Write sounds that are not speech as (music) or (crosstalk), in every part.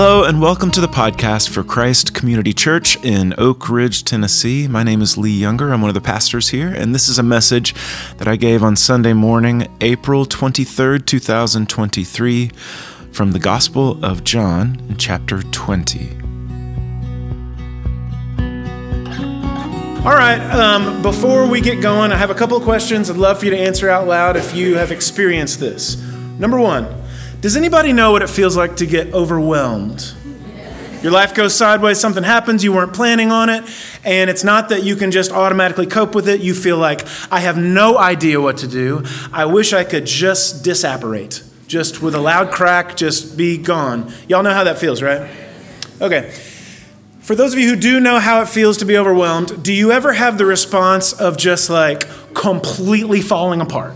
Hello, and welcome to the podcast for Christ Community Church in Oak Ridge, Tennessee. My name is Lee Younger. I'm one of the pastors here, and this is a message that I gave on Sunday morning, April 23rd, 2023, from the Gospel of John in chapter 20. All right, um, before we get going, I have a couple of questions I'd love for you to answer out loud if you have experienced this. Number one, does anybody know what it feels like to get overwhelmed? Your life goes sideways, something happens, you weren't planning on it, and it's not that you can just automatically cope with it. You feel like, I have no idea what to do. I wish I could just disapparate, just with a loud crack, just be gone. Y'all know how that feels, right? Okay. For those of you who do know how it feels to be overwhelmed, do you ever have the response of just like completely falling apart?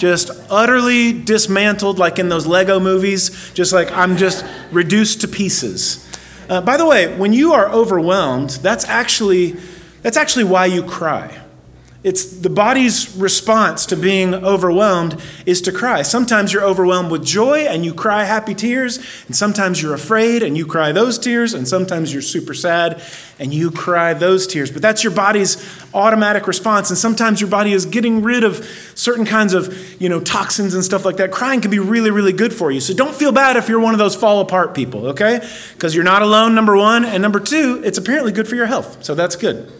Just utterly dismantled, like in those Lego movies, just like I'm just reduced to pieces. Uh, by the way, when you are overwhelmed, that's actually, that's actually why you cry. It's the body's response to being overwhelmed is to cry. Sometimes you're overwhelmed with joy and you cry happy tears, and sometimes you're afraid and you cry those tears, and sometimes you're super sad and you cry those tears. But that's your body's automatic response, and sometimes your body is getting rid of certain kinds of, you know, toxins and stuff like that. Crying can be really really good for you. So don't feel bad if you're one of those fall apart people, okay? Because you're not alone number 1, and number 2, it's apparently good for your health. So that's good.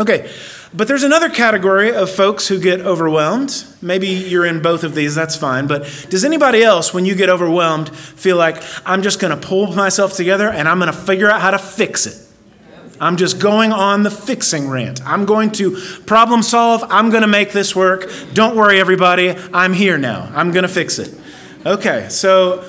Okay. But there's another category of folks who get overwhelmed. Maybe you're in both of these, that's fine. But does anybody else, when you get overwhelmed, feel like I'm just going to pull myself together and I'm going to figure out how to fix it? I'm just going on the fixing rant. I'm going to problem solve. I'm going to make this work. Don't worry, everybody. I'm here now. I'm going to fix it. Okay, so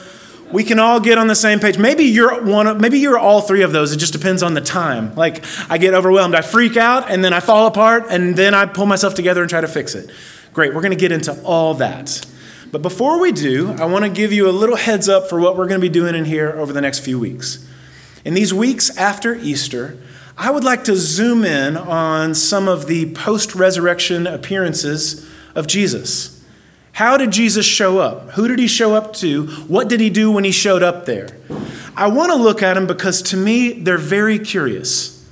we can all get on the same page. Maybe you're one of, maybe you're all three of those. It just depends on the time. Like I get overwhelmed, I freak out, and then I fall apart, and then I pull myself together and try to fix it. Great, we're going to get into all that. But before we do, I want to give you a little heads up for what we're going to be doing in here over the next few weeks. In these weeks after Easter, I would like to zoom in on some of the post resurrection appearances of Jesus. How did Jesus show up? Who did he show up to? What did he do when he showed up there? I want to look at them because to me, they're very curious.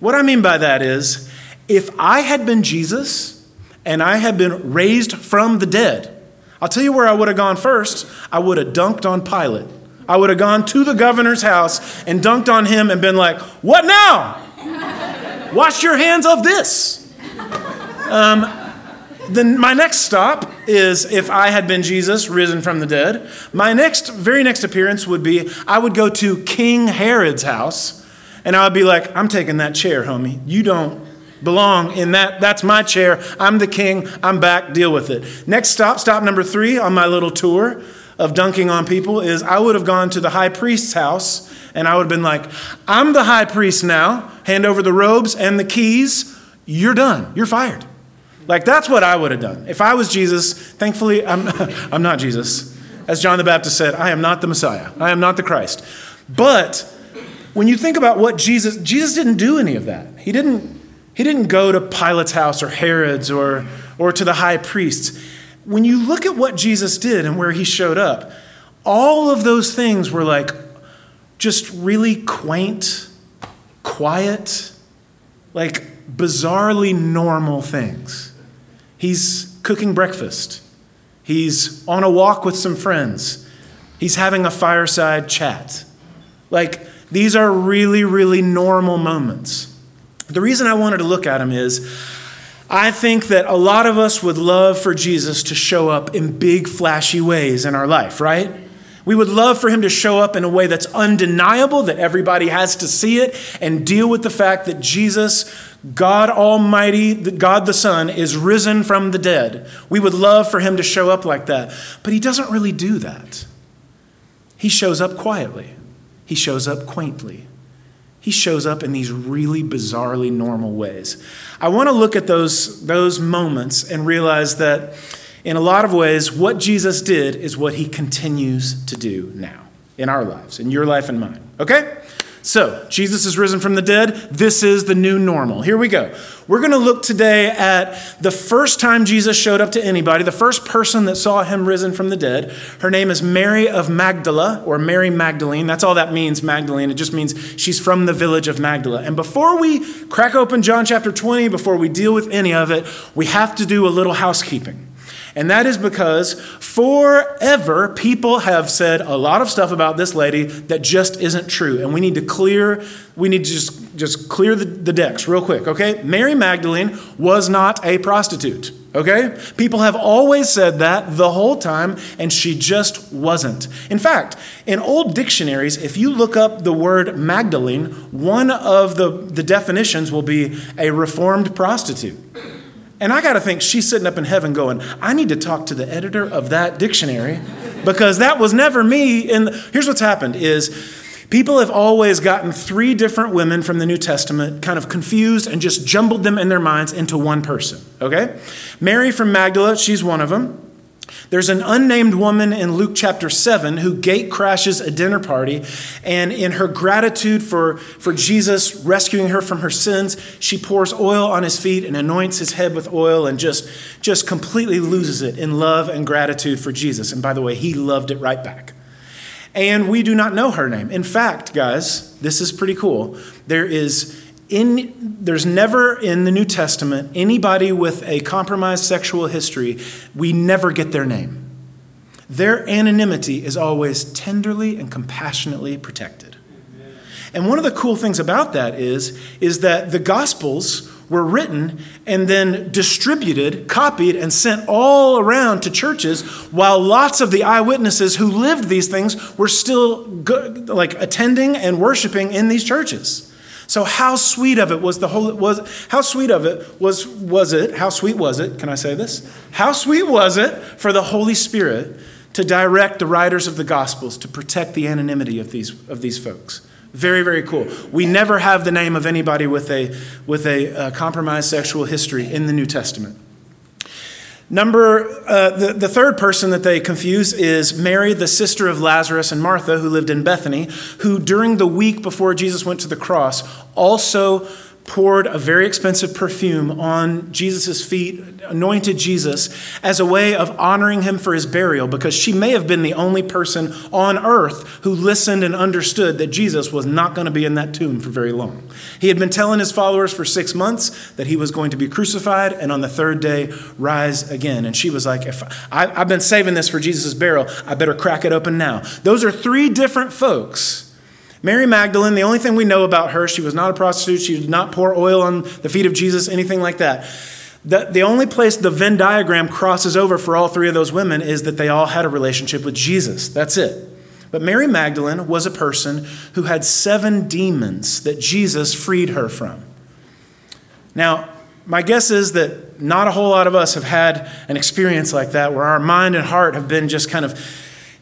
What I mean by that is, if I had been Jesus and I had been raised from the dead, I'll tell you where I would have gone first. I would have dunked on Pilate. I would have gone to the governor's house and dunked on him and been like, What now? Wash your hands of this. Um, then my next stop is if I had been Jesus risen from the dead. My next, very next appearance would be I would go to King Herod's house and I would be like, I'm taking that chair, homie. You don't belong in that. That's my chair. I'm the king. I'm back. Deal with it. Next stop, stop number three on my little tour of dunking on people is I would have gone to the high priest's house and I would have been like, I'm the high priest now. Hand over the robes and the keys. You're done. You're fired. Like, that's what I would have done. If I was Jesus, thankfully, I'm, (laughs) I'm not Jesus. As John the Baptist said, I am not the Messiah, I am not the Christ. But when you think about what Jesus, Jesus didn't do any of that. He didn't, he didn't go to Pilate's house or Herod's or, or to the high priests. When you look at what Jesus did and where he showed up, all of those things were like just really quaint, quiet, like bizarrely normal things. He's cooking breakfast. He's on a walk with some friends. He's having a fireside chat. Like, these are really, really normal moments. The reason I wanted to look at them is I think that a lot of us would love for Jesus to show up in big, flashy ways in our life, right? We would love for him to show up in a way that's undeniable, that everybody has to see it and deal with the fact that Jesus, God Almighty, God the Son, is risen from the dead. We would love for him to show up like that. But he doesn't really do that. He shows up quietly, he shows up quaintly. He shows up in these really bizarrely normal ways. I want to look at those, those moments and realize that in a lot of ways, what Jesus did is what he continues to do now in our lives, in your life and mine. Okay? So, Jesus is risen from the dead. This is the new normal. Here we go. We're going to look today at the first time Jesus showed up to anybody, the first person that saw him risen from the dead. Her name is Mary of Magdala, or Mary Magdalene. That's all that means, Magdalene. It just means she's from the village of Magdala. And before we crack open John chapter 20, before we deal with any of it, we have to do a little housekeeping. And that is because forever people have said a lot of stuff about this lady that just isn't true. And we need to clear, we need to just, just clear the, the decks real quick, okay? Mary Magdalene was not a prostitute, okay? People have always said that the whole time, and she just wasn't. In fact, in old dictionaries, if you look up the word Magdalene, one of the, the definitions will be a reformed prostitute. And I got to think she's sitting up in heaven going, I need to talk to the editor of that dictionary because that was never me. And here's what's happened is people have always gotten three different women from the New Testament kind of confused and just jumbled them in their minds into one person, okay? Mary from Magdala, she's one of them. There's an unnamed woman in Luke chapter 7 who gate crashes a dinner party, and in her gratitude for, for Jesus rescuing her from her sins, she pours oil on his feet and anoints his head with oil and just, just completely loses it in love and gratitude for Jesus. And by the way, he loved it right back. And we do not know her name. In fact, guys, this is pretty cool. There is in, there's never in the New Testament anybody with a compromised sexual history, we never get their name. Their anonymity is always tenderly and compassionately protected. And one of the cool things about that is, is that the Gospels were written and then distributed, copied, and sent all around to churches while lots of the eyewitnesses who lived these things were still like attending and worshiping in these churches. So how sweet of it was the whole was how sweet of it was was it how sweet was it can I say this? How sweet was it for the Holy Spirit to direct the writers of the gospels to protect the anonymity of these of these folks? Very very cool. We never have the name of anybody with a with a uh, compromised sexual history in the New Testament Number, uh, the, the third person that they confuse is Mary, the sister of Lazarus and Martha, who lived in Bethany, who during the week before Jesus went to the cross also poured a very expensive perfume on Jesus' feet, anointed Jesus as a way of honoring him for his burial because she may have been the only person on earth who listened and understood that Jesus was not going to be in that tomb for very long. He had been telling his followers for six months that he was going to be crucified and on the third day rise again. And she was like, if I, I've been saving this for Jesus' burial, I better crack it open now. Those are three different folks Mary Magdalene, the only thing we know about her, she was not a prostitute. She did not pour oil on the feet of Jesus, anything like that. The, the only place the Venn diagram crosses over for all three of those women is that they all had a relationship with Jesus. That's it. But Mary Magdalene was a person who had seven demons that Jesus freed her from. Now, my guess is that not a whole lot of us have had an experience like that where our mind and heart have been just kind of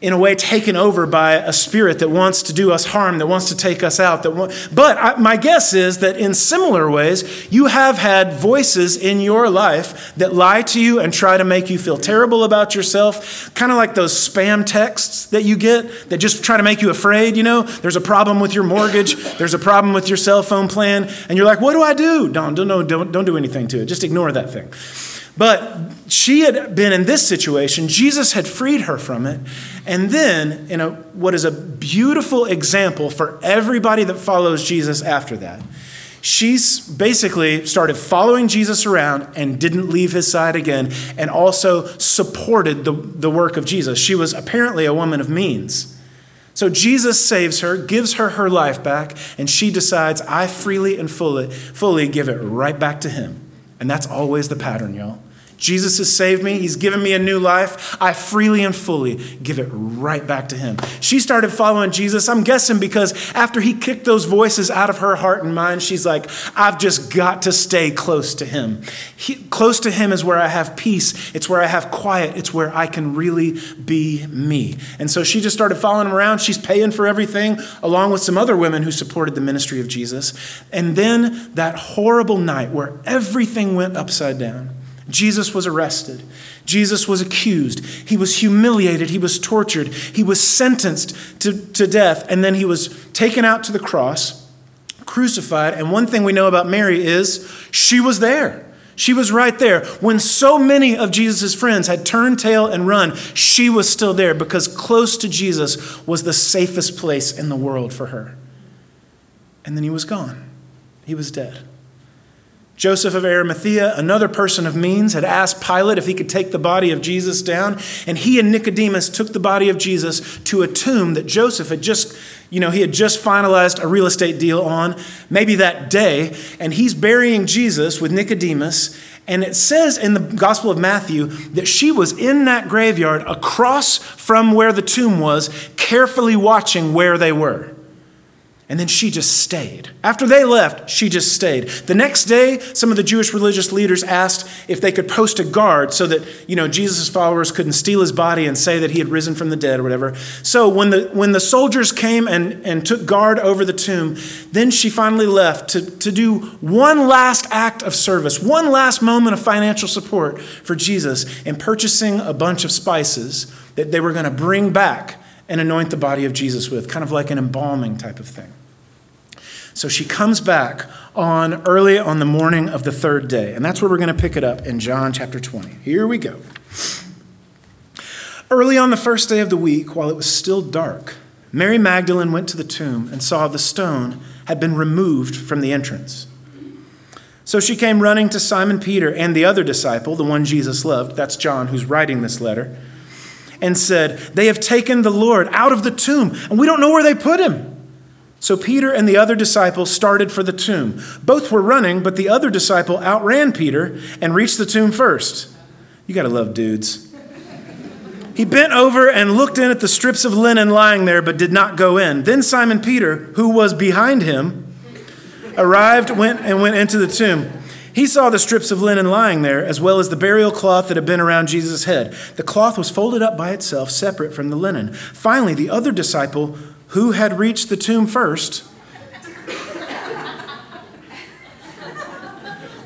in a way taken over by a spirit that wants to do us harm, that wants to take us out. That but I, my guess is that in similar ways, you have had voices in your life that lie to you and try to make you feel terrible about yourself, kind of like those spam texts that you get that just try to make you afraid. You know, there's a problem with your mortgage, (laughs) there's a problem with your cell phone plan, and you're like, what do I do? Don't, don't, don't, don't do anything to it. Just ignore that thing. But she had been in this situation. Jesus had freed her from it. And then, in a, what is a beautiful example for everybody that follows Jesus after that, she's basically started following Jesus around and didn't leave his side again, and also supported the, the work of Jesus. She was apparently a woman of means. So Jesus saves her, gives her her life back, and she decides, I freely and fully, fully give it right back to him. And that's always the pattern, y'all. Jesus has saved me. He's given me a new life. I freely and fully give it right back to him. She started following Jesus, I'm guessing because after he kicked those voices out of her heart and mind, she's like, I've just got to stay close to him. He, close to him is where I have peace, it's where I have quiet, it's where I can really be me. And so she just started following him around. She's paying for everything, along with some other women who supported the ministry of Jesus. And then that horrible night where everything went upside down Jesus was arrested. Jesus was accused. He was humiliated. He was tortured. He was sentenced to, to death. And then he was taken out to the cross, crucified. And one thing we know about Mary is she was there. She was right there. When so many of Jesus' friends had turned tail and run, she was still there because close to Jesus was the safest place in the world for her. And then he was gone, he was dead. Joseph of Arimathea, another person of means, had asked Pilate if he could take the body of Jesus down, and he and Nicodemus took the body of Jesus to a tomb that Joseph had just, you know, he had just finalized a real estate deal on, maybe that day, and he's burying Jesus with Nicodemus, and it says in the Gospel of Matthew that she was in that graveyard across from where the tomb was, carefully watching where they were. And then she just stayed. After they left, she just stayed. The next day, some of the Jewish religious leaders asked if they could post a guard so that, you know, Jesus' followers couldn't steal his body and say that he had risen from the dead or whatever. So when the, when the soldiers came and, and took guard over the tomb, then she finally left to, to do one last act of service, one last moment of financial support for Jesus in purchasing a bunch of spices that they were going to bring back and anoint the body of Jesus with, kind of like an embalming type of thing. So she comes back on early on the morning of the third day, and that's where we're going to pick it up in John chapter 20. Here we go. Early on the first day of the week, while it was still dark, Mary Magdalene went to the tomb and saw the stone had been removed from the entrance. So she came running to Simon Peter and the other disciple, the one Jesus loved, that's John who's writing this letter and said, They have taken the Lord out of the tomb, and we don't know where they put him. So Peter and the other disciple started for the tomb. Both were running, but the other disciple outran Peter and reached the tomb first. You got to love dudes. He bent over and looked in at the strips of linen lying there, but did not go in. Then Simon Peter, who was behind him, arrived went and went into the tomb. He saw the strips of linen lying there, as well as the burial cloth that had been around Jesus' head. The cloth was folded up by itself, separate from the linen. Finally, the other disciple, who had reached the tomb first,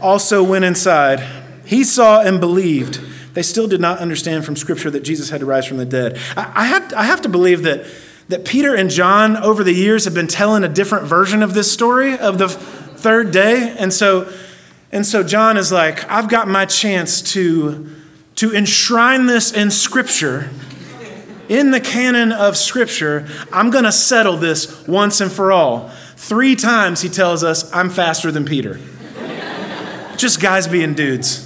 also went inside. He saw and believed. They still did not understand from Scripture that Jesus had to rise from the dead. I, I, I have to believe that, that Peter and John, over the years, have been telling a different version of this story of the third day. And so and so John is like, I've got my chance to, to enshrine this in Scripture, in the canon of Scripture. I'm going to settle this once and for all. Three times he tells us, I'm faster than Peter. Just guys being dudes.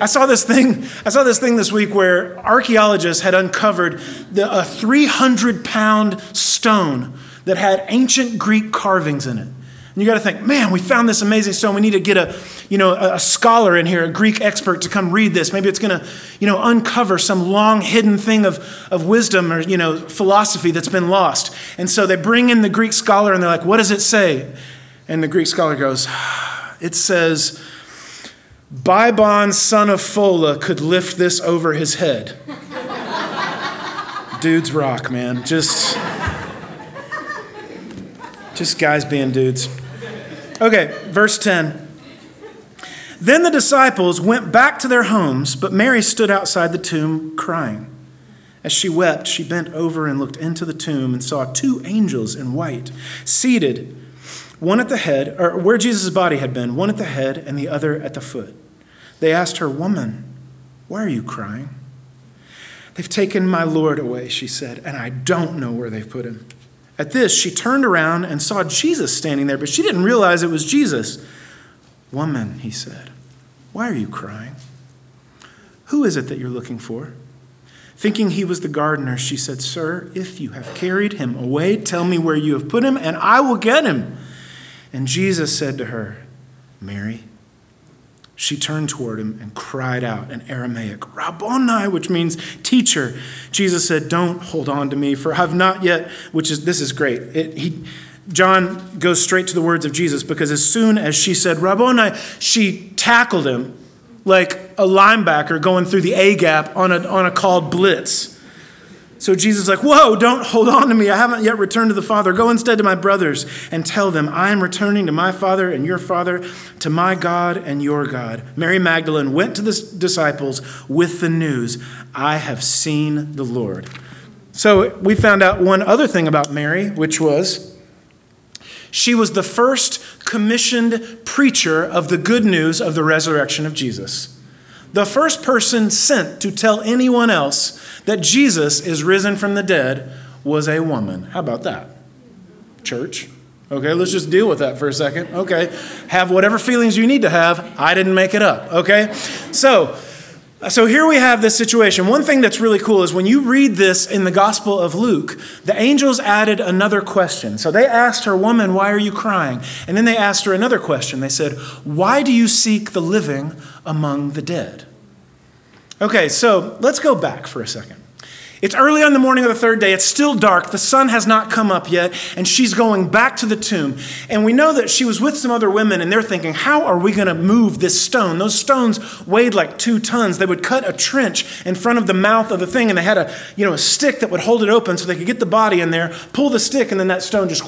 I saw this thing. I saw this thing this week where archaeologists had uncovered the, a 300 pound stone that had ancient Greek carvings in it. You got to think, man, we found this amazing stone. We need to get a, you know, a scholar in here, a Greek expert to come read this. Maybe it's going to, you know, uncover some long hidden thing of, of wisdom or, you know, philosophy that's been lost. And so they bring in the Greek scholar and they're like, what does it say? And the Greek scholar goes, ah, it says, Bybon, son of Phola, could lift this over his head. (laughs) Dudes rock, man. Just, just guys being dudes. Okay, verse 10. Then the disciples went back to their homes, but Mary stood outside the tomb crying. As she wept, she bent over and looked into the tomb and saw two angels in white, seated, one at the head, or where Jesus' body had been, one at the head and the other at the foot. They asked her, Woman, why are you crying? They've taken my Lord away, she said, and I don't know where they've put him. At this, she turned around and saw Jesus standing there, but she didn't realize it was Jesus. Woman, he said, why are you crying? Who is it that you're looking for? Thinking he was the gardener, she said, Sir, if you have carried him away, tell me where you have put him, and I will get him. And Jesus said to her, Mary. She turned toward him and cried out in Aramaic, Rabboni, which means teacher. Jesus said, Don't hold on to me, for I have not yet, which is, this is great. It, he, John goes straight to the words of Jesus because as soon as she said, Rabboni, she tackled him like a linebacker going through the A gap on a, on a called blitz. So Jesus is like, Whoa, don't hold on to me. I haven't yet returned to the Father. Go instead to my brothers and tell them, I am returning to my Father and your Father, to my God and your God. Mary Magdalene went to the disciples with the news, I have seen the Lord. So we found out one other thing about Mary, which was she was the first commissioned preacher of the good news of the resurrection of Jesus. The first person sent to tell anyone else that Jesus is risen from the dead was a woman. How about that? Church. Okay, let's just deal with that for a second. Okay, have whatever feelings you need to have. I didn't make it up. Okay, so so here we have this situation. One thing that's really cool is when you read this in the Gospel of Luke, the angels added another question. So they asked her, Woman, why are you crying? And then they asked her another question. They said, Why do you seek the living among the dead? Okay, so let's go back for a second. It's early on the morning of the third day. It's still dark. The sun has not come up yet, and she's going back to the tomb. And we know that she was with some other women, and they're thinking, How are we going to move this stone? Those stones weighed like two tons. They would cut a trench in front of the mouth of the thing, and they had a, you know, a stick that would hold it open so they could get the body in there, pull the stick, and then that stone just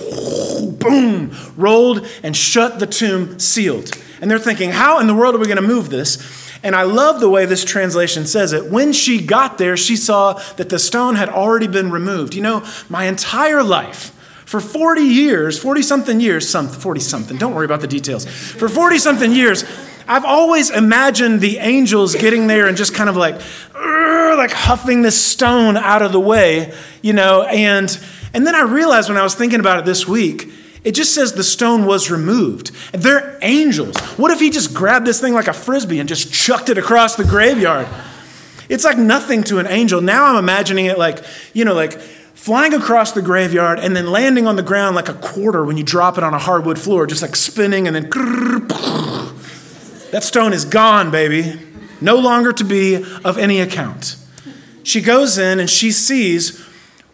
boom, rolled and shut the tomb sealed. And they're thinking, How in the world are we going to move this? And I love the way this translation says it. When she got there, she saw that the stone had already been removed. You know, my entire life, for 40 years, 40 something years, some 40 something, don't worry about the details. For 40 something years, I've always imagined the angels getting there and just kind of like, like huffing this stone out of the way, you know, and and then I realized when I was thinking about it this week, it just says the stone was removed. They're angels. What if he just grabbed this thing like a frisbee and just chucked it across the graveyard? It's like nothing to an angel. Now I'm imagining it like, you know, like flying across the graveyard and then landing on the ground like a quarter when you drop it on a hardwood floor, just like spinning and then. (laughs) That stone is gone, baby. No longer to be of any account. She goes in and she sees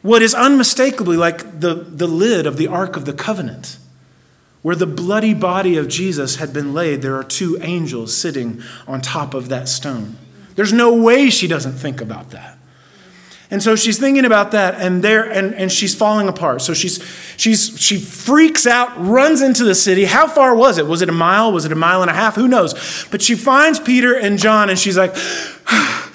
what is unmistakably like the, the lid of the Ark of the Covenant. Where the bloody body of Jesus had been laid, there are two angels sitting on top of that stone. There's no way she doesn't think about that. And so she's thinking about that, and there, and, and she's falling apart. So she's she's she freaks out, runs into the city. How far was it? Was it a mile? Was it a mile and a half? Who knows? But she finds Peter and John, and she's like, (sighs)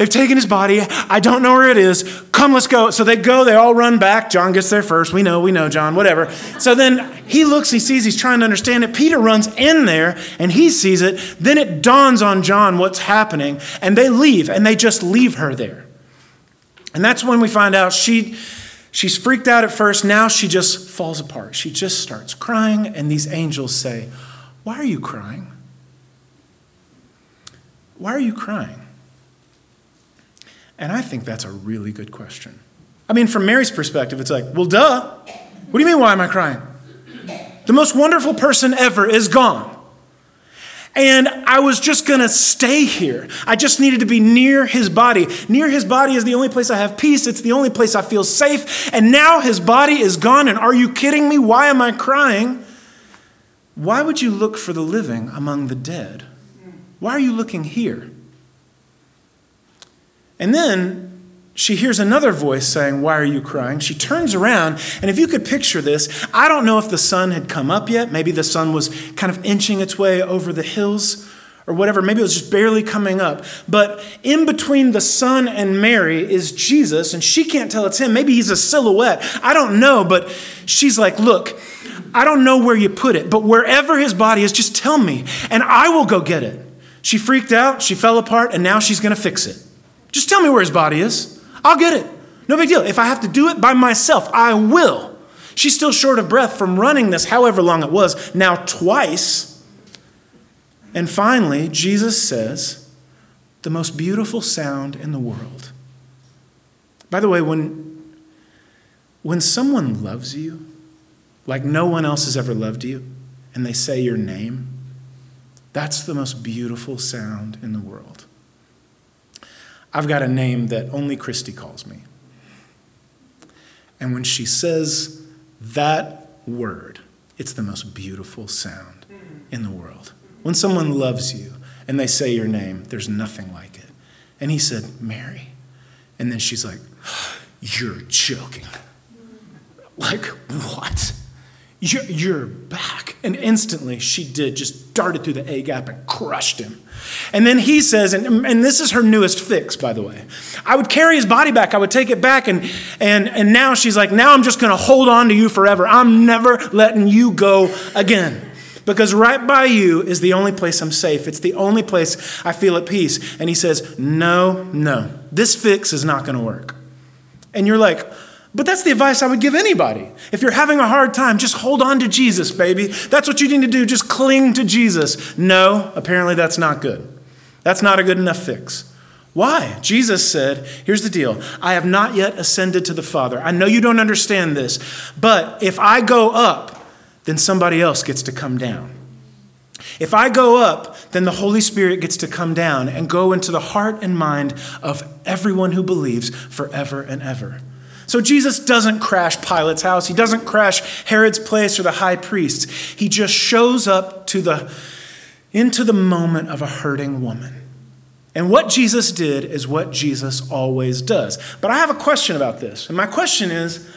They've taken his body. I don't know where it is. Come, let's go. So they go, they all run back. John gets there first. We know, we know, John, whatever. So then he looks, he sees, he's trying to understand it. Peter runs in there and he sees it. Then it dawns on John what's happening, and they leave, and they just leave her there. And that's when we find out she. She's freaked out at first. Now she just falls apart. She just starts crying, and these angels say, Why are you crying? Why are you crying? And I think that's a really good question. I mean, from Mary's perspective, it's like, well, duh. What do you mean, why am I crying? The most wonderful person ever is gone. And I was just going to stay here. I just needed to be near his body. Near his body is the only place I have peace. It's the only place I feel safe. And now his body is gone. And are you kidding me? Why am I crying? Why would you look for the living among the dead? Why are you looking here? And then she hears another voice saying, Why are you crying? She turns around, and if you could picture this, I don't know if the sun had come up yet. Maybe the sun was kind of inching its way over the hills or whatever. Maybe it was just barely coming up. But in between the sun and Mary is Jesus, and she can't tell it's him. Maybe he's a silhouette. I don't know, but she's like, Look, I don't know where you put it, but wherever his body is, just tell me, and I will go get it. She freaked out, she fell apart, and now she's going to fix it. Just tell me where his body is. I'll get it. No big deal. If I have to do it by myself, I will. She's still short of breath from running this, however long it was, now twice. And finally, Jesus says, the most beautiful sound in the world. By the way, when, when someone loves you, like no one else has ever loved you, and they say your name, that's the most beautiful sound in the world. I've got a name that only Christy calls me. And when she says that word, it's the most beautiful sound in the world. When someone loves you and they say your name, there's nothing like it. And he said, Mary. And then she's like, You're joking. Like, what? You're, you're back. And instantly she did, just darted through the A gap and crushed him. And then he says, and, and this is her newest fix, by the way. I would carry his body back, I would take it back, and, and, and now she's like, now I'm just gonna hold on to you forever. I'm never letting you go again. Because right by you is the only place I'm safe. It's the only place I feel at peace. And he says, No, no, this fix is not gonna work. And you're like, but that's the advice I would give anybody. If you're having a hard time, just hold on to Jesus, baby. That's what you need to do. Just cling to Jesus. No, apparently that's not good. That's not a good enough fix. Why? Jesus said, Here's the deal I have not yet ascended to the Father. I know you don't understand this, but if I go up, then somebody else gets to come down. If I go up, then the Holy Spirit gets to come down and go into the heart and mind of everyone who believes forever and ever. So Jesus doesn't crash Pilate's house. He doesn't crash Herod's place or the high priest's. He just shows up to the into the moment of a hurting woman. And what Jesus did is what Jesus always does. But I have a question about this. And my question is,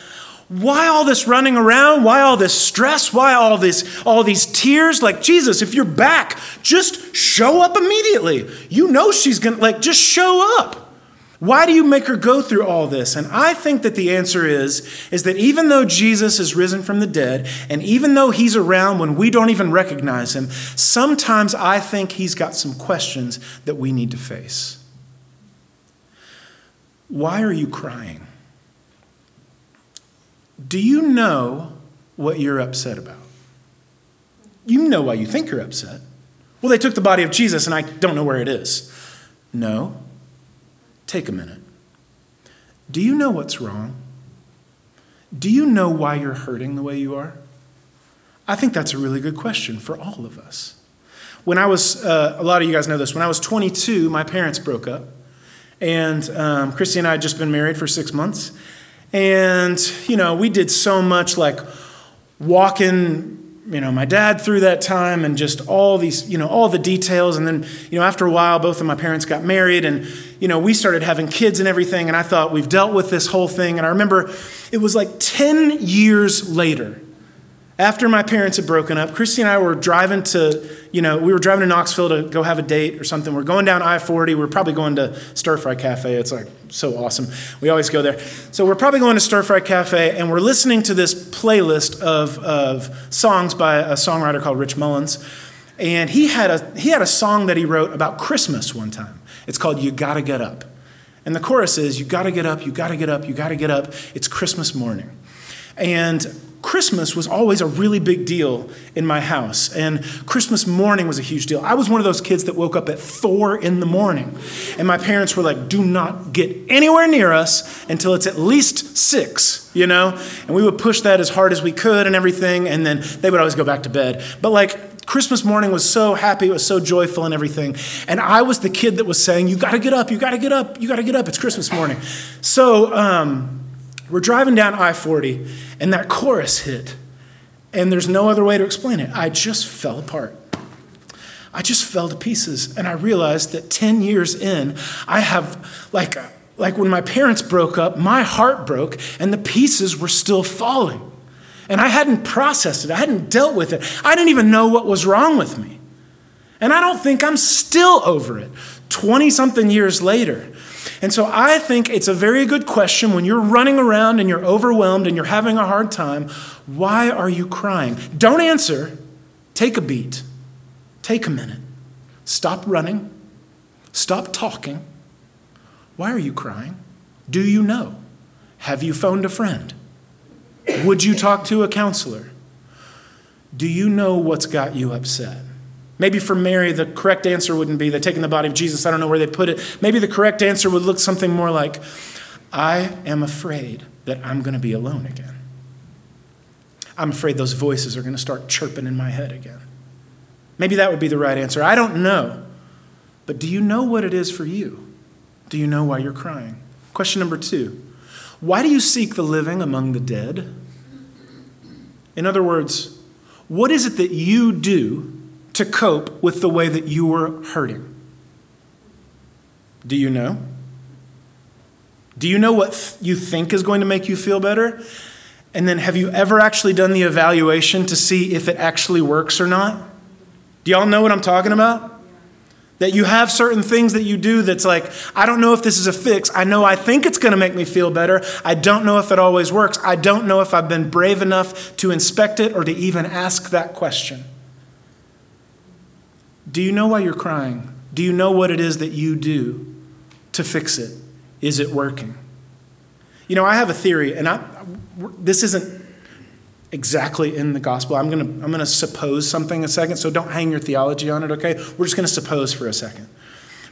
why all this running around? Why all this stress? Why all this all these tears? Like Jesus, if you're back, just show up immediately. You know she's going to like just show up. Why do you make her go through all this? And I think that the answer is is that even though Jesus is risen from the dead and even though he's around when we don't even recognize him, sometimes I think he's got some questions that we need to face. Why are you crying? Do you know what you're upset about? You know why you think you're upset. Well, they took the body of Jesus and I don't know where it is. No. Take a minute. Do you know what's wrong? Do you know why you're hurting the way you are? I think that's a really good question for all of us. When I was, uh, a lot of you guys know this, when I was 22, my parents broke up. And um, Christy and I had just been married for six months. And, you know, we did so much like walking you know, my dad through that time and just all these, you know, all the details. And then, you know, after a while, both of my parents got married and, you know, we started having kids and everything. And I thought, we've dealt with this whole thing. And I remember it was like 10 years later after my parents had broken up, Christy and I were driving to, you know, we were driving to Knoxville to go have a date or something. We're going down I 40. We're probably going to Stir Fry Cafe. It's like so awesome. We always go there. So we're probably going to Stir Fry Cafe and we're listening to this playlist of, of songs by a songwriter called Rich Mullins. And he had, a, he had a song that he wrote about Christmas one time. It's called You Gotta Get Up. And the chorus is, You gotta get up, you gotta get up, you gotta get up. It's Christmas morning. And Christmas was always a really big deal in my house, and Christmas morning was a huge deal. I was one of those kids that woke up at four in the morning, and my parents were like, do not get anywhere near us until it's at least six, you know? And we would push that as hard as we could and everything, and then they would always go back to bed. But like, Christmas morning was so happy, it was so joyful and everything. And I was the kid that was saying, You gotta get up, you gotta get up, you gotta get up, it's Christmas morning. So, um, we're driving down I 40, and that chorus hit. And there's no other way to explain it. I just fell apart. I just fell to pieces. And I realized that 10 years in, I have, like, like when my parents broke up, my heart broke, and the pieces were still falling. And I hadn't processed it, I hadn't dealt with it. I didn't even know what was wrong with me. And I don't think I'm still over it 20 something years later. And so I think it's a very good question when you're running around and you're overwhelmed and you're having a hard time why are you crying? Don't answer. Take a beat. Take a minute. Stop running. Stop talking. Why are you crying? Do you know? Have you phoned a friend? Would you talk to a counselor? Do you know what's got you upset? Maybe for Mary, the correct answer wouldn't be they're taking the body of Jesus. I don't know where they put it. Maybe the correct answer would look something more like, I am afraid that I'm going to be alone again. I'm afraid those voices are going to start chirping in my head again. Maybe that would be the right answer. I don't know. But do you know what it is for you? Do you know why you're crying? Question number two Why do you seek the living among the dead? In other words, what is it that you do to cope with the way that you were hurting? Do you know? Do you know what th- you think is going to make you feel better? And then have you ever actually done the evaluation to see if it actually works or not? Do y'all know what I'm talking about? That you have certain things that you do that's like, I don't know if this is a fix. I know I think it's going to make me feel better. I don't know if it always works. I don't know if I've been brave enough to inspect it or to even ask that question. Do you know why you're crying? Do you know what it is that you do to fix it? Is it working? You know, I have a theory, and I, this isn't exactly in the gospel. I'm going to I'm going to suppose something a second, so don't hang your theology on it, okay? We're just going to suppose for a second.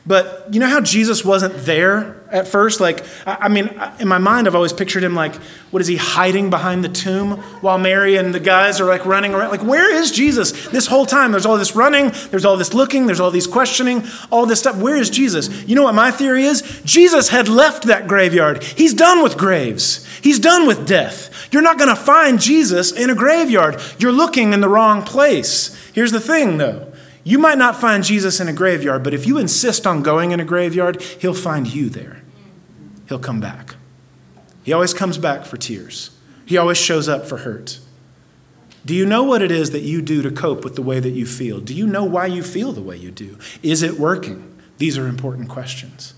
But you know how Jesus wasn't there at first? Like, I mean, in my mind, I've always pictured him like, what is he hiding behind the tomb while Mary and the guys are like running around? Like, where is Jesus this whole time? There's all this running, there's all this looking, there's all these questioning, all this stuff. Where is Jesus? You know what my theory is? Jesus had left that graveyard. He's done with graves, he's done with death. You're not going to find Jesus in a graveyard. You're looking in the wrong place. Here's the thing, though. You might not find Jesus in a graveyard, but if you insist on going in a graveyard, he'll find you there. He'll come back. He always comes back for tears, he always shows up for hurt. Do you know what it is that you do to cope with the way that you feel? Do you know why you feel the way you do? Is it working? These are important questions.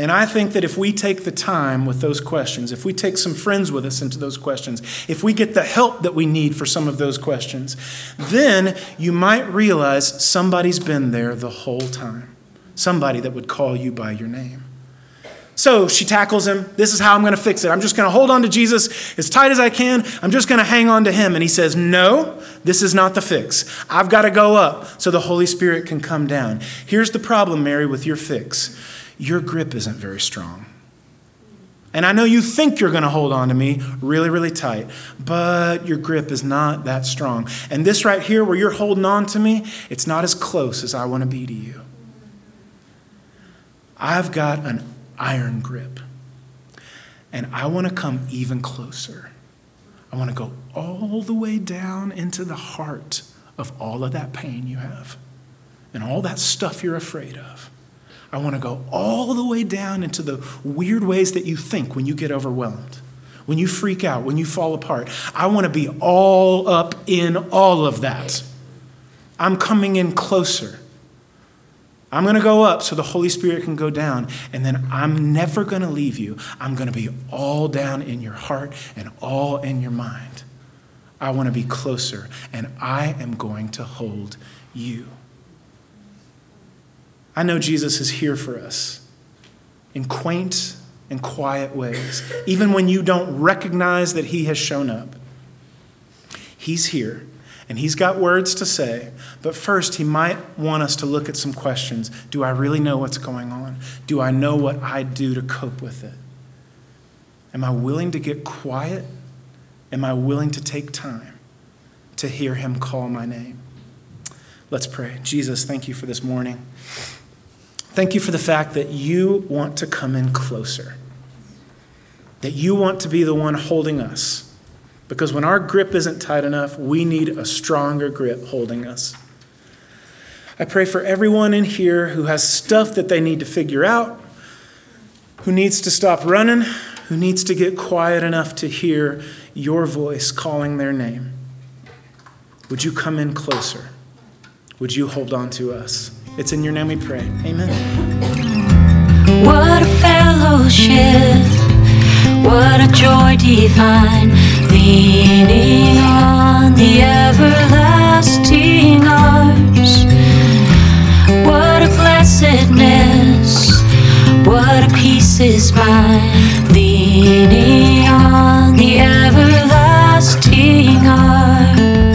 And I think that if we take the time with those questions, if we take some friends with us into those questions, if we get the help that we need for some of those questions, then you might realize somebody's been there the whole time. Somebody that would call you by your name. So she tackles him. This is how I'm going to fix it. I'm just going to hold on to Jesus as tight as I can. I'm just going to hang on to him. And he says, No, this is not the fix. I've got to go up so the Holy Spirit can come down. Here's the problem, Mary, with your fix your grip isn't very strong. And I know you think you're going to hold on to me really, really tight, but your grip is not that strong. And this right here, where you're holding on to me, it's not as close as I want to be to you. I've got an iron grip, and I want to come even closer. I want to go all the way down into the heart of all of that pain you have and all that stuff you're afraid of. I want to go all the way down into the weird ways that you think when you get overwhelmed, when you freak out, when you fall apart. I want to be all up in all of that. I'm coming in closer. I'm going to go up so the Holy Spirit can go down, and then I'm never going to leave you. I'm going to be all down in your heart and all in your mind. I want to be closer, and I am going to hold you. I know Jesus is here for us in quaint and quiet ways, even when you don't recognize that He has shown up. He's here and He's got words to say, but first, He might want us to look at some questions. Do I really know what's going on? Do I know what I do to cope with it? Am I willing to get quiet? Am I willing to take time to hear Him call my name? Let's pray. Jesus, thank you for this morning. Thank you for the fact that you want to come in closer, that you want to be the one holding us. Because when our grip isn't tight enough, we need a stronger grip holding us. I pray for everyone in here who has stuff that they need to figure out, who needs to stop running, who needs to get quiet enough to hear your voice calling their name. Would you come in closer? Would you hold on to us? It's in your name we pray. Amen. What a fellowship, what a joy divine, leaning on the everlasting arms. What a blessedness, what a peace is mine, leaning on the everlasting arms.